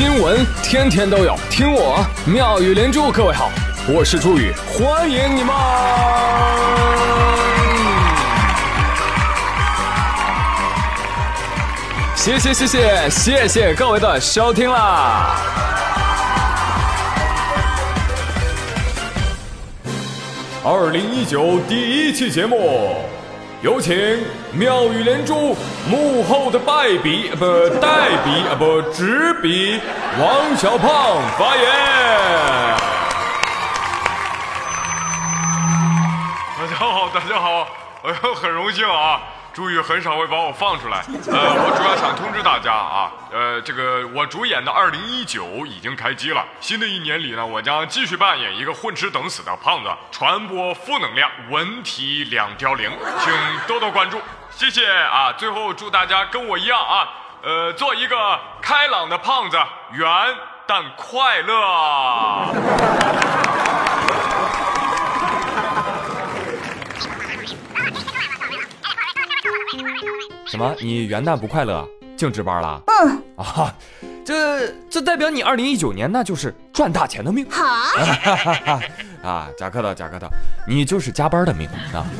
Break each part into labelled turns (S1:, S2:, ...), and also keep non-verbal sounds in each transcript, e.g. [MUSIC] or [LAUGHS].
S1: 新闻天天都有，听我妙语连珠。各位好，我是朱宇，欢迎你们！谢谢谢谢谢谢各位的收听啦！二零一九第一期节目，有请妙语连珠幕后的败笔不代笔啊不执笔王小胖发言。
S2: 大家好，大家好，哎呦，很荣幸啊！朱宇很少会把我放出来，呃，我主要想通知大家啊，呃，这个我主演的《二零一九》已经开机了，新的一年里呢，我将继续扮演一个混吃等死的胖子，传播负能量，文体两凋零，请多多关注，谢谢啊！最后祝大家跟我一样啊，呃，做一个开朗的胖子，圆但快乐。
S1: 什么？你元旦不快乐？净值班了？嗯啊，这这代表你二零一九年那就是赚大钱的命。好 [LAUGHS] 啊，贾克的贾克的，你就是加班的命啊。[LAUGHS]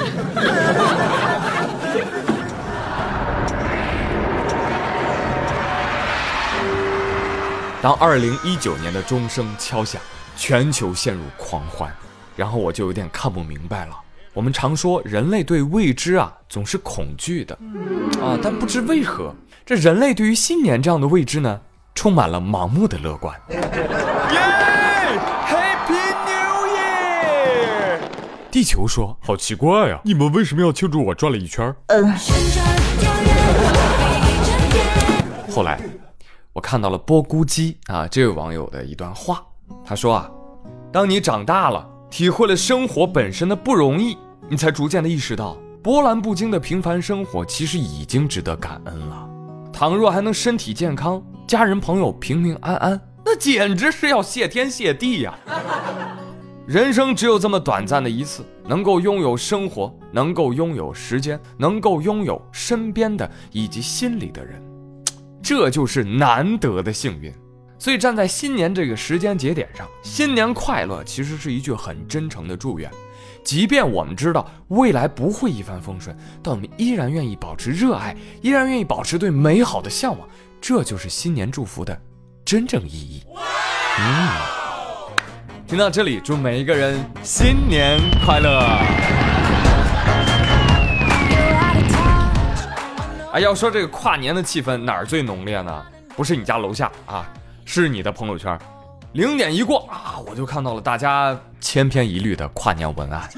S1: 当二零一九年的钟声敲响，全球陷入狂欢，然后我就有点看不明白了。我们常说人类对未知啊总是恐惧的，啊，但不知为何，这人类对于新年这样的未知呢，充满了盲目的乐观。[LAUGHS] 耶，Happy New Year！地球说：“好奇怪呀，你们为什么要庆祝我转了一圈？”嗯。后来，我看到了波咕鸡啊这位网友的一段话，他说啊，当你长大了。体会了生活本身的不容易，你才逐渐的意识到，波澜不惊的平凡生活其实已经值得感恩了。倘若还能身体健康，家人朋友平平安安，那简直是要谢天谢地呀！[LAUGHS] 人生只有这么短暂的一次，能够拥有生活，能够拥有时间，能够拥有身边的以及心里的人，这就是难得的幸运。所以站在新年这个时间节点上，新年快乐其实是一句很真诚的祝愿。即便我们知道未来不会一帆风顺，但我们依然愿意保持热爱，依然愿意保持对美好的向往。这就是新年祝福的真正意义。嗯，听到这里，祝每一个人新年快乐。哎，要说这个跨年的气氛哪儿最浓烈呢？不是你家楼下啊。是你的朋友圈，零点一过啊，我就看到了大家千篇一律的跨年文案，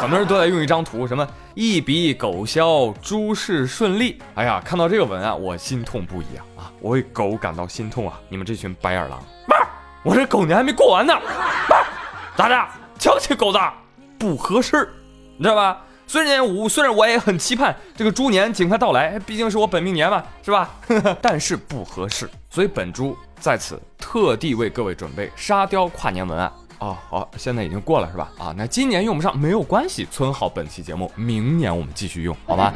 S1: 很多人都在用一张图，什么一笔狗销，诸事顺利。哎呀，看到这个文案，我心痛不已啊啊！我为狗感到心痛啊！你们这群白眼狼，我这狗年还没过完呢，咋的？瞧起狗子不合适，你知道吧？虽然我虽然我也很期盼这个猪年尽快到来，毕竟是我本命年嘛，是吧？[LAUGHS] 但是不合适，所以本猪在此特地为各位准备沙雕跨年文案哦。好，现在已经过了是吧？啊，那今年用不上没有关系，存好本期节目，明年我们继续用，好吗？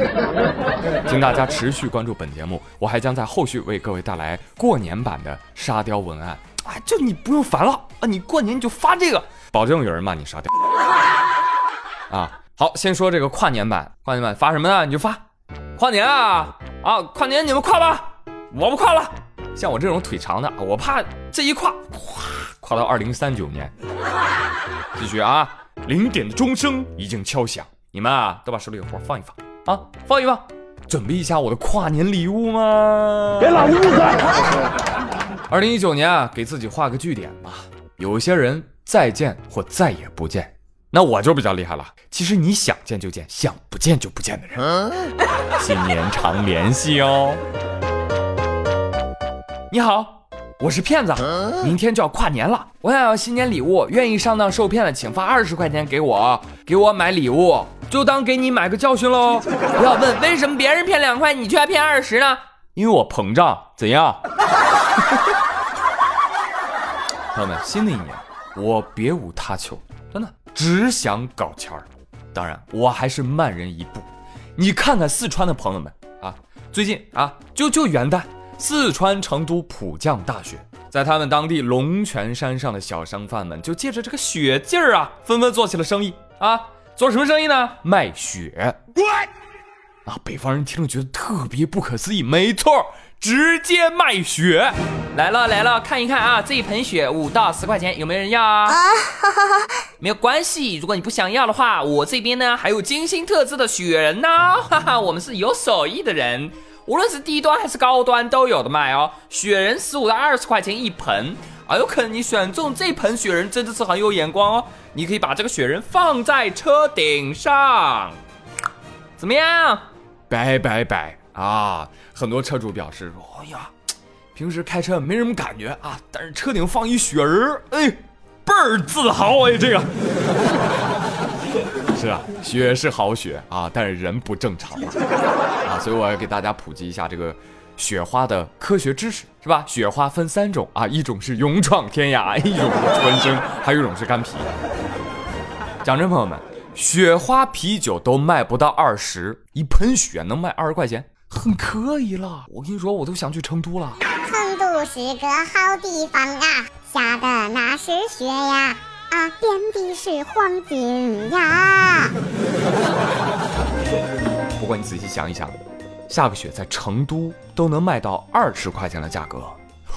S1: [LAUGHS] 请大家持续关注本节目，我还将在后续为各位带来过年版的沙雕文案啊！就你不用烦了啊，你过年你就发这个，保证有人骂你沙雕 [LAUGHS] 啊。好，先说这个跨年版，跨年版发什么呢？你就发，跨年啊啊，跨年你们跨吧，我不跨了。像我这种腿长的，我怕这一跨，咵，跨到二零三九年。[LAUGHS] 继续啊，零点的钟声已经敲响，你们啊都把手里的活放一放啊，放一放，准备一下我的跨年礼物吗？给老子闭嘴！二零一九年啊，给自己画个句点吧。有些人再见或再也不见。那我就比较厉害了。其实你想见就见，想不见就不见的人，新年常联系哦。你好，我是骗子，明天就要跨年了，我想要新年礼物，愿意上当受骗的请发二十块钱给我，给我买礼物，就当给你买个教训喽。不要问为什么别人骗两块，你却骗二十呢？因为我膨胀，怎样？[LAUGHS] 朋友们，新的一年我别无他求，真的。只想搞钱儿，当然我还是慢人一步。你看看四川的朋友们啊，最近啊，就就元旦，四川成都普降大雪，在他们当地龙泉山上的小商贩们就借着这个雪劲儿啊，纷纷做起了生意啊。做什么生意呢？卖雪。啊，北方人听了觉得特别不可思议。没错，直接卖血。来了来了，看一看啊，这一盆雪五到十块钱，有没有人要啊？啊，没有关系，如果你不想要的话，我这边呢还有精心特制的雪人呢。哈哈，我们是有手艺的人，无论是低端还是高端都有的卖哦。雪人十五到二十块钱一盆。啊，有可能你选中这盆雪人真的是很有眼光哦！你可以把这个雪人放在车顶上，怎么样？拜拜拜啊！很多车主表示说：“哎呀，平时开车没什么感觉啊，但是车顶放一雪人，哎，倍儿自豪哎！这个 [LAUGHS] 是啊，雪是好雪啊，但是人不正常啊，[LAUGHS] 所以我要给大家普及一下这个。”雪花的科学知识是吧？雪花分三种啊，一种是勇闯天涯，一种是纯生，还有一种是干啤。讲真，朋友们，雪花啤酒都卖不到二十，一盆雪能卖二十块钱，很可以了。我跟你说，我都想去成都了。
S3: 成都是个好地方啊，下的那是雪呀，啊，遍地是黄金呀。[LAUGHS]
S1: 不过你仔细想一想。下个雪在成都都能卖到二十块钱的价格，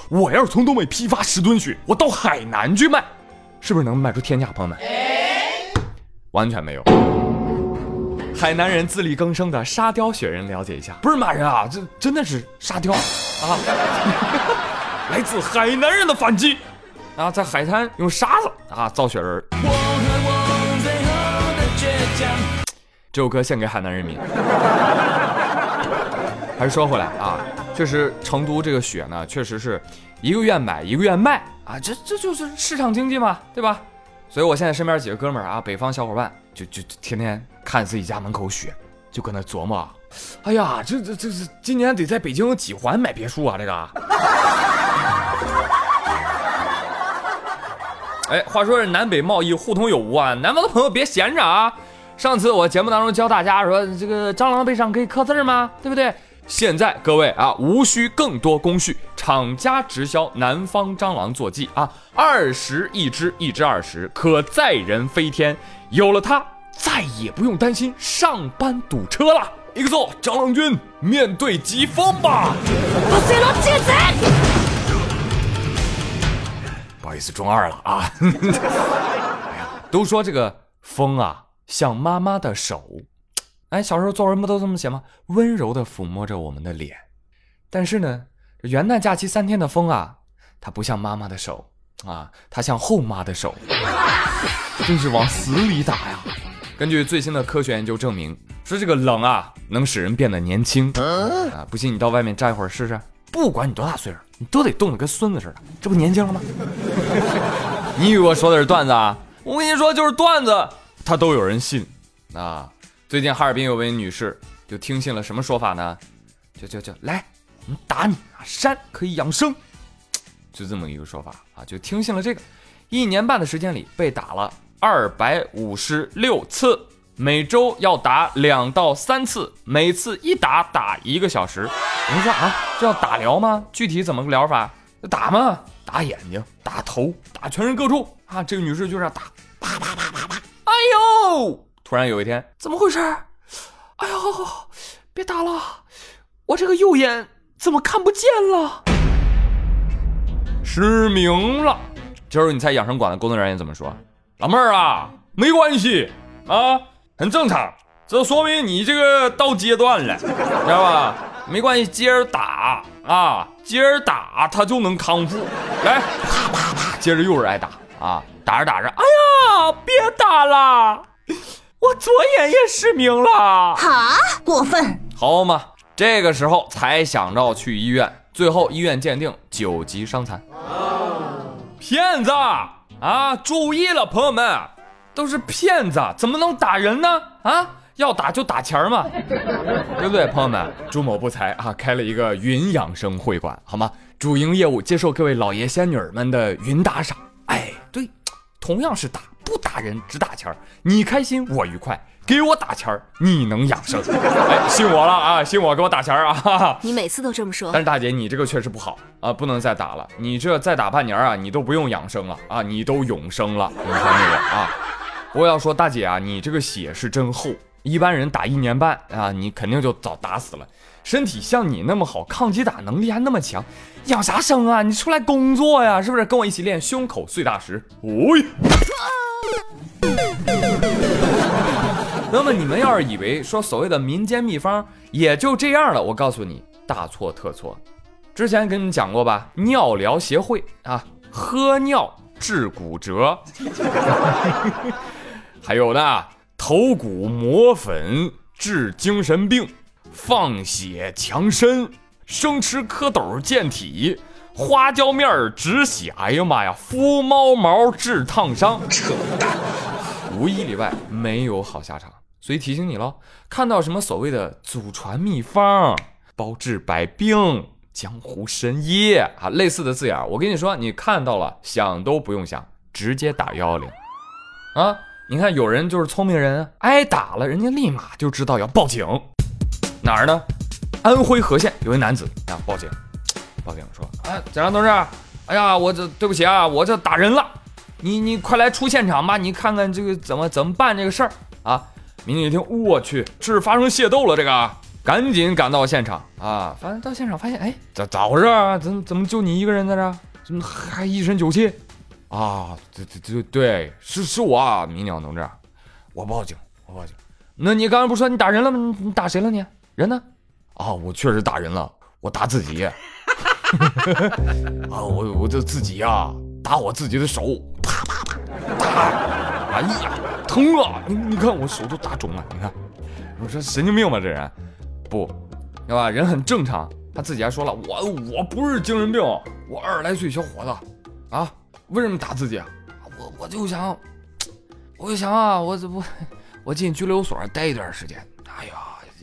S1: 我要是从东北批发十吨雪，我到海南去卖，是不是能卖出天价？朋友们，完全没有。海南人自力更生的沙雕雪人，了解一下，不是骂人啊，这真的是沙雕啊，[LAUGHS] 来自海南人的反击啊，在海滩用沙子啊造雪人。这首歌献给海南人民。[LAUGHS] 还是说回来啊，确实成都这个雪呢，确实是一个愿买一个愿卖啊，这这就是市场经济嘛，对吧？所以我现在身边几个哥们儿啊，北方小伙伴就就天天看自己家门口雪，就搁那琢磨，哎呀，这这这是今年得在北京几环买别墅啊？这个。[LAUGHS] 哎，话说是南北贸易互通有无啊，南方的朋友别闲着啊！上次我节目当中教大家说，这个蟑螂背上可以刻字吗？对不对？现在各位啊，无需更多工序，厂家直销南方蟑螂坐骑啊，二十一只，一只二十，可载人飞天。有了它，再也不用担心上班堵车了。一个字，蟑螂君，面对疾风吧。不好意思，中二了啊。[LAUGHS] 哎呀，都说这个风啊，像妈妈的手。哎，小时候作文不都这么写吗？温柔地抚摸着我们的脸。但是呢，元旦假期三天的风啊，它不像妈妈的手啊，它像后妈的手，真是往死里打呀！根据最新的科学研究证明，说这个冷啊，能使人变得年轻啊。不信你到外面站一会儿试试，不管你多大岁数，你都得冻得跟孙子似的，这不年轻了吗？[LAUGHS] 你以为我说的是段子啊？我跟你说就是段子，他都有人信啊。最近哈尔滨有位女士就听信了什么说法呢？就就就来，我们打你啊！山可以养生，就这么一个说法啊！就听信了这个，一年半的时间里被打了二百五十六次，每周要打两到三次，每次一打打一个小时。你说啊，这叫打疗吗？具体怎么个疗法？打嘛，打眼睛，打头，打全身各处啊！这个女士就这样打，啪啪啪啪啪，哎呦！突然有一天，怎么回事？哎呦，别打了，我这个右眼怎么看不见了？失明了。这时候你猜养生馆的工作人员怎么说？老妹儿啊，没关系啊，很正常，这说明你这个到阶段了，知道吧？没关系，接着打啊，接着打，他就能康复。来，啪啪啪，接着又是挨打啊，打着打着，哎呀，别打了。我左眼也失明了，
S4: 哈，过分！
S1: 好嘛，这个时候才想着去医院，最后医院鉴定九级伤残。骗子啊！注意了，朋友们，都是骗子，怎么能打人呢？啊，要打就打钱嘛，[LAUGHS] 对不对？朋友们，朱某不才啊，开了一个云养生会馆，好吗？主营业务接受各位老爷仙女们的云打赏。哎，对，同样是打。不打人，只打钱儿，你开心我愉快，给我打钱儿，你能养生。[LAUGHS] 哎，信我了啊，信我，给我打钱儿啊！哈哈。
S4: 你每次都这么说
S1: 但，是大姐，你这个确实不好啊，不能再打了。你这再打半年啊，你都不用养生了啊，你都永生了。你看那个啊，我要说大姐啊，你这个血是真厚，一般人打一年半啊，你肯定就早打死了。身体像你那么好，抗击打能力还那么强，养啥生啊？你出来工作呀，是不是？跟我一起练胸口碎大石。哦呀！[LAUGHS] 那么你们要是以为说所谓的民间秘方也就这样了，我告诉你，大错特错。之前跟你们讲过吧，尿疗协会啊，喝尿治骨折，[LAUGHS] 还有呢，头骨磨粉治精神病，放血强身，生吃蝌蚪健体。花椒面儿止血，哎呀妈呀，敷猫毛治烫伤，扯淡，无一例外没有好下场。所以提醒你喽，看到什么所谓的祖传秘方、包治百病、江湖神医啊类似的字眼儿，我跟你说，你看到了想都不用想，直接打幺幺零啊！你看有人就是聪明人，挨打了，人家立马就知道要报警。哪儿呢？安徽和县有一男子啊报警，报警说：“啊，警察同志，哎呀，我这对不起啊，我这打人了，你你快来出现场吧，你看看这个怎么怎么办这个事儿啊？”民警一听，我去，这是发生械斗了，这个赶紧赶到现场啊！反正到现场发现，哎，咋咋回事啊？怎么怎么就你一个人在这？怎么还一身酒气？啊，对对对对，是是我啊，民警同志，我报警，我报警。那你刚才不说你打人了吗？你你打谁了你？人呢？啊，我确实打人了，我打自己。[LAUGHS] 啊，我我就自己呀、打我自己的手，啪啪啪，打，哎呀，疼啊！你你看我手都打肿了，你看，我说神经病吧这人，不，对吧？人很正常，他自己还说了，我我不是精神病，我二十来岁小伙子，啊，为什么打自己？我我就想，我就想啊，我这不，我进拘留所待一段时间，哎呀，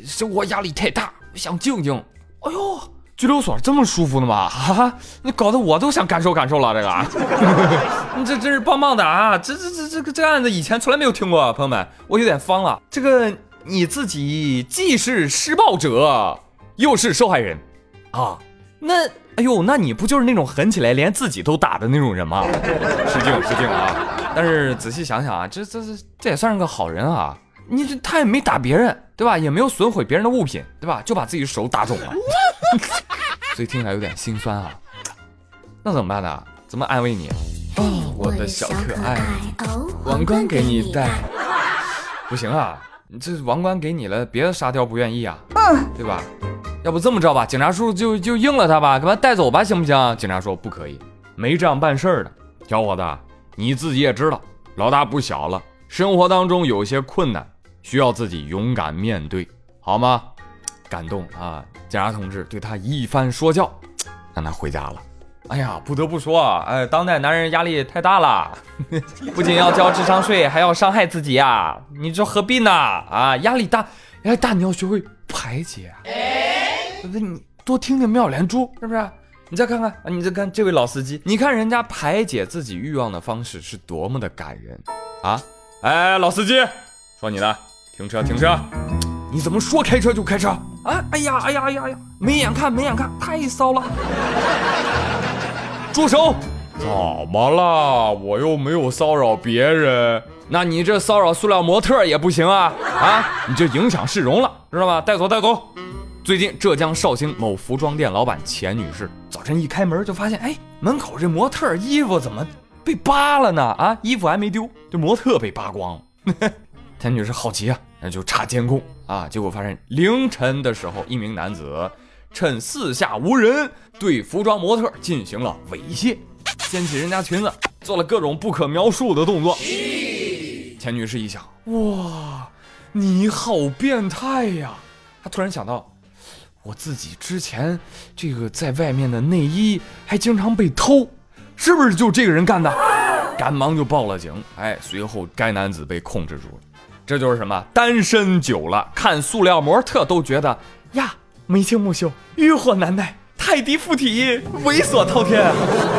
S1: 生活压力太大，我想静静。哎呦，拘留所这么舒服的吗？哈、你搞得我都想感受感受了，这个，[LAUGHS] 你这真是棒棒的啊！这这这这个这个案子以前从来没有听过，啊，朋友们，我有点方了。这个你自己既是施暴者，又是受害人，啊，那哎呦，那你不就是那种狠起来连自己都打的那种人吗？失敬失敬啊！但是仔细想想啊，这这这这也算是个好人啊。你这他也没打别人，对吧？也没有损毁别人的物品，对吧？就把自己手打肿了，[LAUGHS] 所以听起来有点心酸啊。那怎么办呢？怎么安慰你？哦，我的小可爱，王冠给你戴。不行啊，你这王冠给你了，别的沙雕不愿意啊，嗯对吧？要不这么着吧，警察叔叔就就应了他吧，给他带走吧，行不行？警察说不可以，没这样办事儿的。小伙子，你自己也知道，老大不小了，生活当中有些困难，需要自己勇敢面对，好吗？感动啊！警察同志对他一番说教，让他回家了。哎呀，不得不说啊，哎，当代男人压力太大了，[LAUGHS] 不仅要交智商税，还要伤害自己呀、你这何必呢？啊，压力大，压力大，你要学会排解啊。对不对？你多听听妙莲珠，是不是？你再看看啊，你再看这位老司机，你看人家排解自己欲望的方式是多么的感人啊！哎，老司机，说你呢，停车，停车！你怎么说开车就开车啊？哎呀，哎呀，哎呀，哎呀，没眼看，没眼看，太骚了！住手！怎么了？我又没有骚扰别人。那你这骚扰塑料模特也不行啊！啊，你这影响市容了，知道吧？带走，带走。最近，浙江绍兴某服装店老板钱女士早晨一开门就发现，哎，门口这模特衣服怎么被扒了呢？啊，衣服还没丢，这模特被扒光了。[LAUGHS] 钱女士好奇啊，那就查监控啊，结果发现凌晨的时候，一名男子趁四下无人，对服装模特进行了猥亵，掀起人家裙子，做了各种不可描述的动作。钱女士一想，哇，你好变态呀！她突然想到，我自己之前这个在外面的内衣还经常被偷，是不是就这个人干的？赶忙就报了警。哎，随后该男子被控制住了。这就是什么？单身久了，看塑料模特都觉得呀，眉清目秀，欲火难耐，泰迪附体，猥琐滔天。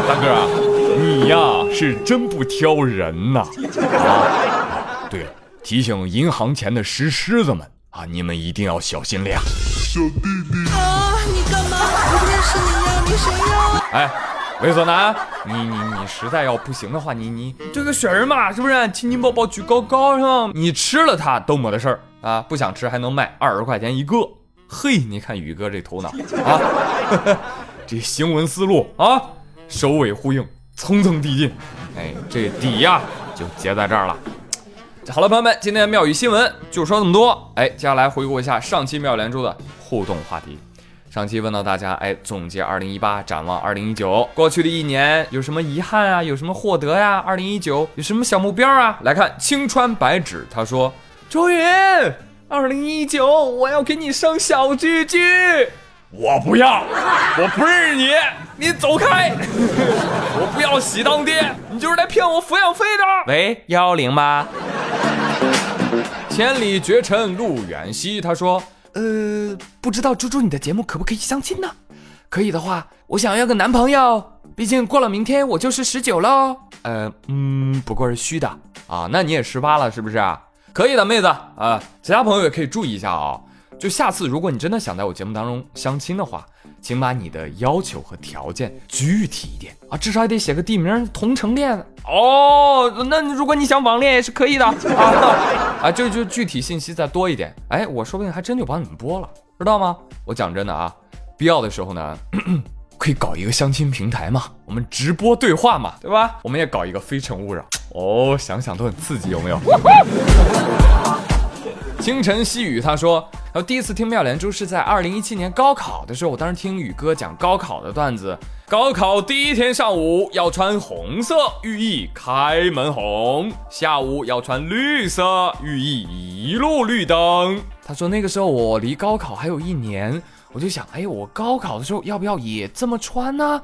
S1: 大哥啊，你呀是真不挑人呐、啊！对了，提醒银行前的石狮子们啊，你们一定要小心了呀。
S4: 小弟弟啊，你干嘛？我不认识你呀，你谁呀？
S1: 哎，猥琐男，你你你实在要不行的话，你你这个雪人嘛，是不是？亲亲抱抱举高高是吧？你吃了它都没得事儿啊，不想吃还能卖二十块钱一个。嘿，你看宇哥这头脑啊，[LAUGHS] 这行文思路啊，首尾呼应，层层递进，哎，这底呀就结在这儿了。好了，朋友们，今天妙语新闻就说这么多。哎，接下来回顾一下上期妙连珠的互动话题。上期问到大家，哎，总结二零一八，展望二零一九，过去的一年有什么遗憾啊？有什么获得呀？二零一九有什么小目标啊？来看青川白纸，他说：周云，二零一九我要给你生小居居。我不要，我不认识你，你走开！[LAUGHS] 我不要喜当爹，你就是来骗我抚养费的。喂，幺幺零吗？千里绝尘路远兮，他说，呃，不知道猪猪你的节目可不可以相亲呢？可以的话，我想要个男朋友，毕竟过了明天我就是十九喽。呃，嗯，不过是虚的啊。那你也十八了是不是？可以的，妹子啊，其他朋友也可以注意一下啊。就下次，如果你真的想在我节目当中相亲的话，请把你的要求和条件具体一点啊，至少也得写个地名同城恋哦。那如果你想网恋也是可以的啊 [LAUGHS] 啊，就就具体信息再多一点，哎，我说不定还真就帮你们播了，知道吗？我讲真的啊，必要的时候呢，[COUGHS] 可以搞一个相亲平台嘛，我们直播对话嘛，对吧？我们也搞一个非诚勿扰哦，想想都很刺激，有没有？[LAUGHS] 清晨细雨，他说，然后第一次听妙连珠是在二零一七年高考的时候，我当时听宇哥讲高考的段子。高考第一天上午要穿红色，寓意开门红；下午要穿绿色，寓意一路绿灯。他说那个时候我离高考还有一年，我就想，哎，我高考的时候要不要也这么穿呢？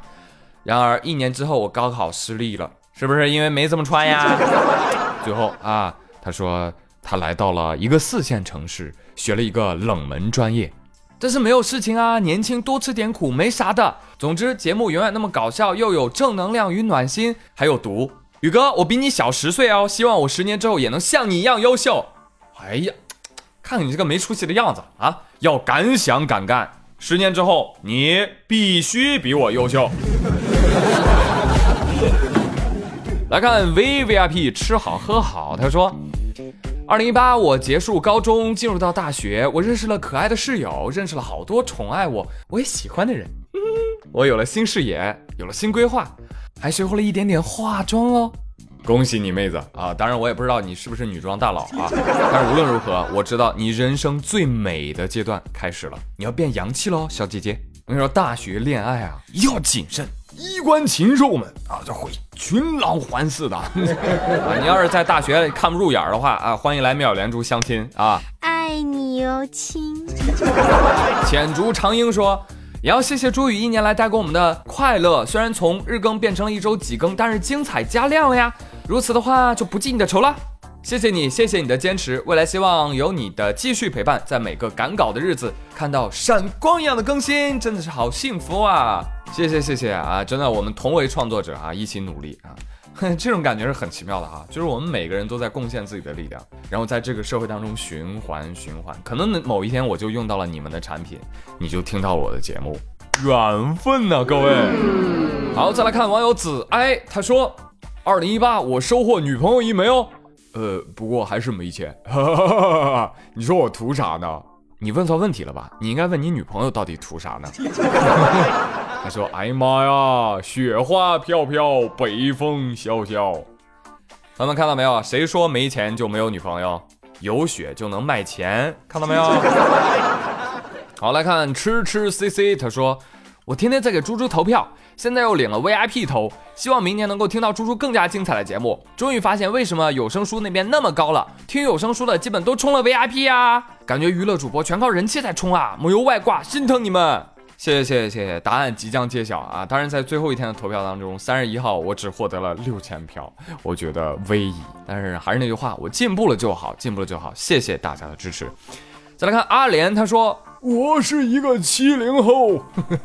S1: 然而一年之后我高考失利了，是不是因为没这么穿呀？[LAUGHS] 最后啊，他说。他来到了一个四线城市，学了一个冷门专业，但是没有事情啊，年轻多吃点苦没啥的。总之，节目永远那么搞笑，又有正能量与暖心，还有毒。宇哥，我比你小十岁哦，希望我十年之后也能像你一样优秀。哎呀，看看你这个没出息的样子啊！要敢想敢干，十年之后你必须比我优秀。[LAUGHS] 来看 V V I P 吃好喝好，他说。二零一八，我结束高中，进入到大学，我认识了可爱的室友，认识了好多宠爱我，我也喜欢的人。[LAUGHS] 我有了新视野，有了新规划，还学会了一点点化妆哦。恭喜你，妹子啊！当然，我也不知道你是不是女装大佬啊。[LAUGHS] 但是无论如何，我知道你人生最美的阶段开始了，你要变洋气喽，小姐姐。我跟你说，大学恋爱啊，要谨慎。衣冠禽兽们啊，就会群狼环伺的。[LAUGHS] 啊，你要是在大学看不入眼的话啊，欢迎来妙莲珠相亲啊！
S4: 爱你哟，亲。[LAUGHS]
S1: 浅竹长英说，也要谢谢朱宇一年来带给我们的快乐。虽然从日更变成了一周几更，但是精彩加量了呀。如此的话，就不记你的仇了。谢谢你，谢谢你的坚持。未来希望有你的继续陪伴，在每个赶稿的日子看到闪光一样的更新，真的是好幸福啊！谢谢谢谢啊！真的，我们同为创作者啊，一起努力啊，[LAUGHS] 这种感觉是很奇妙的哈。就是我们每个人都在贡献自己的力量，然后在这个社会当中循环循环。可能某一天我就用到了你们的产品，你就听到我的节目，缘分呢，各位。好，再来看网友子哀，他说：二零一八我收获女朋友一枚哦。呃，不过还是没钱。[LAUGHS] 你说我图啥呢？你问错问题了吧？你应该问你女朋友到底图啥呢？[LAUGHS] 他说：“哎呀妈呀，雪花飘飘，北风萧萧。”朋友们看到没有？谁说没钱就没有女朋友？有雪就能卖钱，看到没有？[LAUGHS] 好，来看吃吃 CC，他说：“我天天在给猪猪投票。”现在又领了 VIP 投，希望明年能够听到猪猪更加精彩的节目。终于发现为什么有声书那边那么高了，听有声书的基本都充了 VIP 呀！感觉娱乐主播全靠人气在冲啊，没有外挂，心疼你们！谢谢谢谢谢谢，答案即将揭晓啊！当然在最后一天的投票当中，三十一号我只获得了六千票，我觉得微矣。但是还是那句话，我进步了就好，进步了就好。谢谢大家的支持。再来看阿莲，他说我是一个七零后。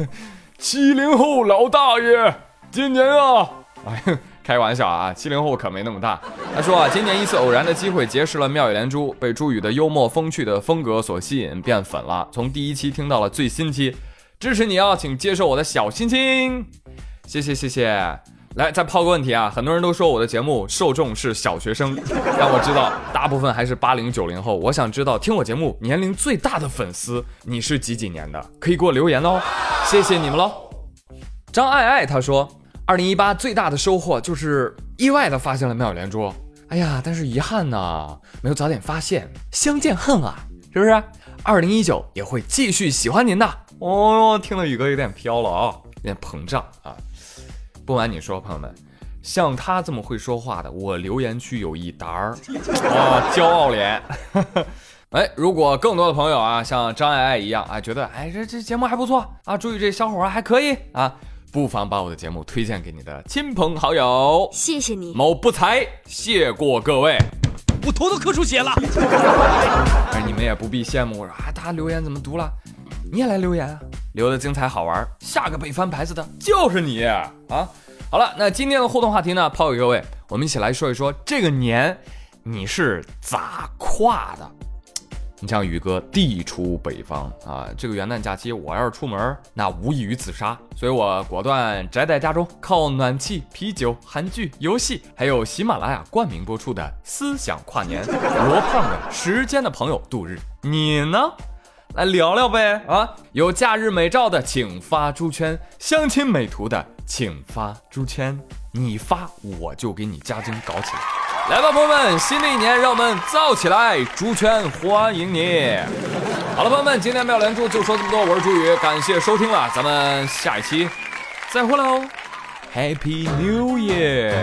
S1: [LAUGHS] 七零后老大爷，今年啊，哎，开玩笑啊，七零后可没那么大。他说啊，今年一次偶然的机会结识了妙语连珠，被朱宇的幽默风趣的风格所吸引，变粉了。从第一期听到了最新期，支持你哦，请接受我的小心心，谢谢谢谢。来，再抛个问题啊！很多人都说我的节目受众是小学生，[LAUGHS] 但我知道大部分还是八零九零后。我想知道听我节目年龄最大的粉丝，你是几几年的？可以给我留言哦，谢谢你们喽。张爱爱她说，二零一八最大的收获就是意外的发现了妙语连珠。哎呀，但是遗憾呢，没有早点发现，相见恨啊，是不是？二零一九也会继续喜欢您的。哦，听了宇哥有点飘了啊，有点膨胀啊。不瞒你说，朋友们，像他这么会说话的，我留言区有一沓儿 [LAUGHS] 啊，骄傲脸。[LAUGHS] 哎，如果更多的朋友啊，像张爱爱一样啊，觉得哎这这节目还不错啊，注意这小伙儿还可以啊，不妨把我的节目推荐给你的亲朋好友。
S5: 谢谢你，
S1: 某不才，谢过各位。
S4: 我头都磕出血了。
S1: 而你们也不必羡慕我说啊，他留言怎么读了？你也来留言啊，留的精彩好玩，下个被翻牌子的就是你啊！好了，那今天的互动话题呢，抛给各位，我们一起来说一说这个年你是咋跨的？你像宇哥地处北方啊，这个元旦假期我要是出门，那无异于自杀，所以我果断宅在家中，靠暖气、啤酒、韩剧、游戏，还有喜马拉雅冠名播出的思想跨年，罗胖的时间的朋友度日。你呢？来聊聊呗啊！有假日美照的请发猪圈，相亲美图的请发猪圈，你发我就给你加精搞起来。来吧，朋友们，新的一年让我们造起来，猪圈欢迎你。好了，朋友们，今天妙连珠就说这么多，我是朱宇，感谢收听了，咱们下一期再会喽，Happy New Year